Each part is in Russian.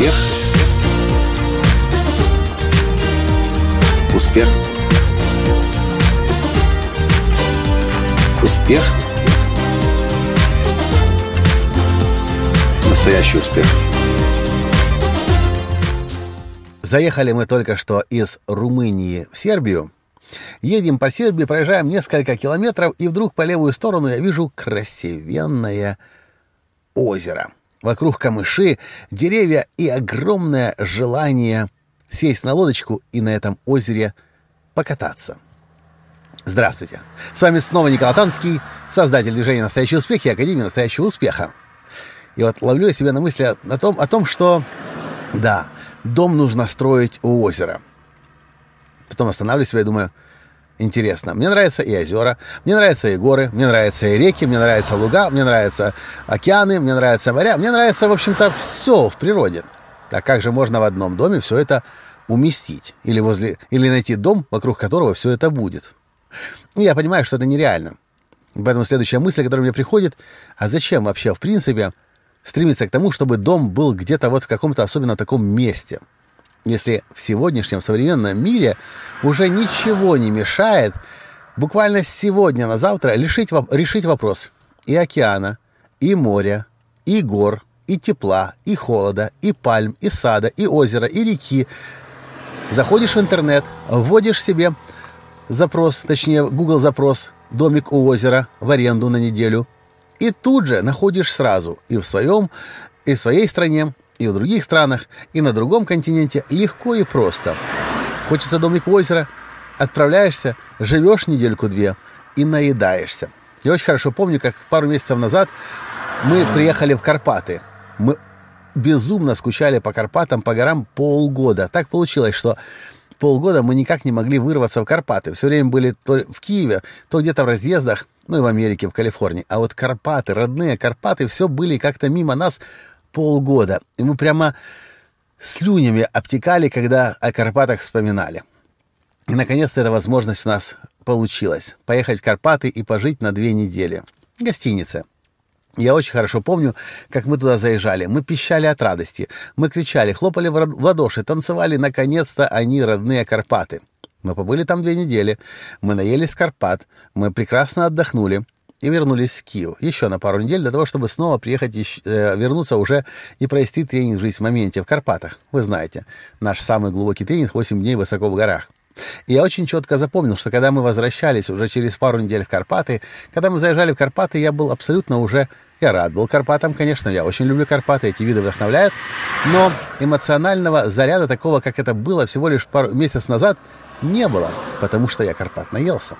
Успех. Успех. Успех. Настоящий успех. Заехали мы только что из Румынии в Сербию. Едем по Сербии, проезжаем несколько километров, и вдруг по левую сторону я вижу красивенное озеро. Вокруг камыши, деревья и огромное желание сесть на лодочку и на этом озере покататься. Здравствуйте! С вами снова Николай Танский, создатель движения «Настоящий успех» и Академии «Настоящего успеха». И вот ловлю я себя на мысли о том, о том, что, да, дом нужно строить у озера. Потом останавливаю себя и думаю, интересно. Мне нравятся и озера, мне нравятся и горы, мне нравятся и реки, мне нравятся луга, мне нравятся океаны, мне нравятся моря, мне нравится, в общем-то, все в природе. А как же можно в одном доме все это уместить? Или, возле, или найти дом, вокруг которого все это будет? И я понимаю, что это нереально. Поэтому следующая мысль, которая мне приходит, а зачем вообще, в принципе, стремиться к тому, чтобы дом был где-то вот в каком-то особенно таком месте – если в сегодняшнем современном мире уже ничего не мешает буквально с сегодня на завтра решить, решить вопрос и океана, и моря, и гор, и тепла, и холода, и пальм, и сада, и озера, и реки. Заходишь в интернет, вводишь себе запрос, точнее, Google запрос «домик у озера» в аренду на неделю, и тут же находишь сразу и в своем, и в своей стране, и в других странах, и на другом континенте легко и просто. Хочется домик у озера, отправляешься, живешь недельку-две и наедаешься. Я очень хорошо помню, как пару месяцев назад мы приехали в Карпаты. Мы безумно скучали по Карпатам, по горам полгода. Так получилось, что полгода мы никак не могли вырваться в Карпаты. Все время были то в Киеве, то где-то в разъездах, ну и в Америке, в Калифорнии. А вот Карпаты, родные Карпаты, все были как-то мимо нас полгода. И мы прямо слюнями обтекали, когда о Карпатах вспоминали. И, наконец-то, эта возможность у нас получилась. Поехать в Карпаты и пожить на две недели. Гостиница. Я очень хорошо помню, как мы туда заезжали. Мы пищали от радости. Мы кричали, хлопали в ладоши, танцевали. Наконец-то они родные Карпаты. Мы побыли там две недели. Мы наелись Карпат. Мы прекрасно отдохнули и вернулись в Киев еще на пару недель для того, чтобы снова приехать, э, вернуться уже и провести тренинг «Жизнь в моменте» в Карпатах. Вы знаете, наш самый глубокий тренинг «8 дней высоко в горах». И я очень четко запомнил, что когда мы возвращались уже через пару недель в Карпаты, когда мы заезжали в Карпаты, я был абсолютно уже... Я рад был Карпатам, конечно, я очень люблю Карпаты, эти виды вдохновляют, но эмоционального заряда такого, как это было всего лишь пару месяц назад, не было, потому что я Карпат наелся.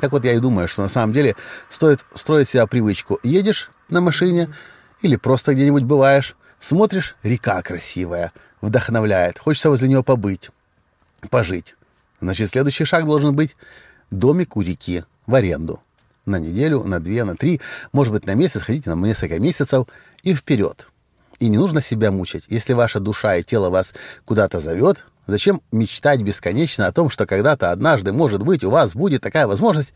Так вот, я и думаю, что на самом деле стоит строить себя привычку. Едешь на машине или просто где-нибудь бываешь, смотришь, река красивая, вдохновляет, хочется возле нее побыть, пожить. Значит, следующий шаг должен быть домик у реки в аренду. На неделю, на две, на три, может быть, на месяц, ходите на несколько месяцев и вперед. И не нужно себя мучить. Если ваша душа и тело вас куда-то зовет, Зачем мечтать бесконечно о том, что когда-то однажды, может быть, у вас будет такая возможность?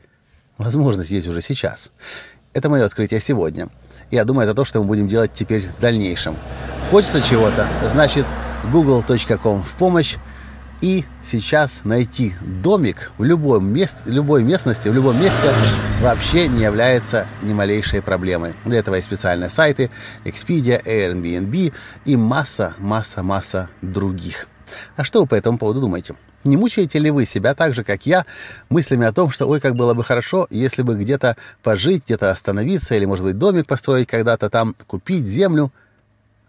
Возможность есть уже сейчас. Это мое открытие сегодня. Я думаю, это то, что мы будем делать теперь в дальнейшем. Хочется чего-то, значит, google.com в помощь. И сейчас найти домик в любой, мест, любой местности, в любом месте вообще не является ни малейшей проблемой. Для этого есть специальные сайты Expedia, Airbnb и масса, масса, масса других. А что вы по этому поводу думаете? Не мучаете ли вы себя так же, как я, мыслями о том, что ой, как было бы хорошо, если бы где-то пожить, где-то остановиться, или, может быть, домик построить когда-то там, купить землю?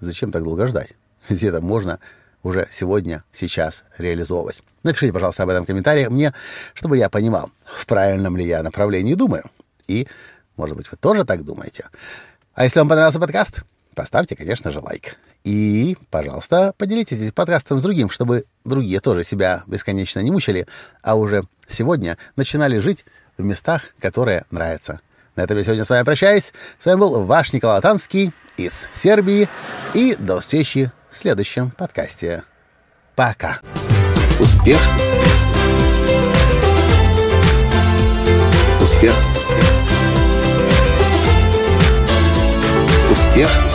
Зачем так долго ждать? Ведь это можно уже сегодня, сейчас реализовывать. Напишите, пожалуйста, об этом в комментариях мне, чтобы я понимал, в правильном ли я направлении думаю. И, может быть, вы тоже так думаете. А если вам понравился подкаст, поставьте, конечно же, лайк. И, пожалуйста, поделитесь этим подкастом с другим, чтобы другие тоже себя бесконечно не мучили, а уже сегодня начинали жить в местах, которые нравятся. На этом я сегодня с вами прощаюсь. С вами был ваш Николай Танский из Сербии. И до встречи в следующем подкасте. Пока. Успех. Успех. Успех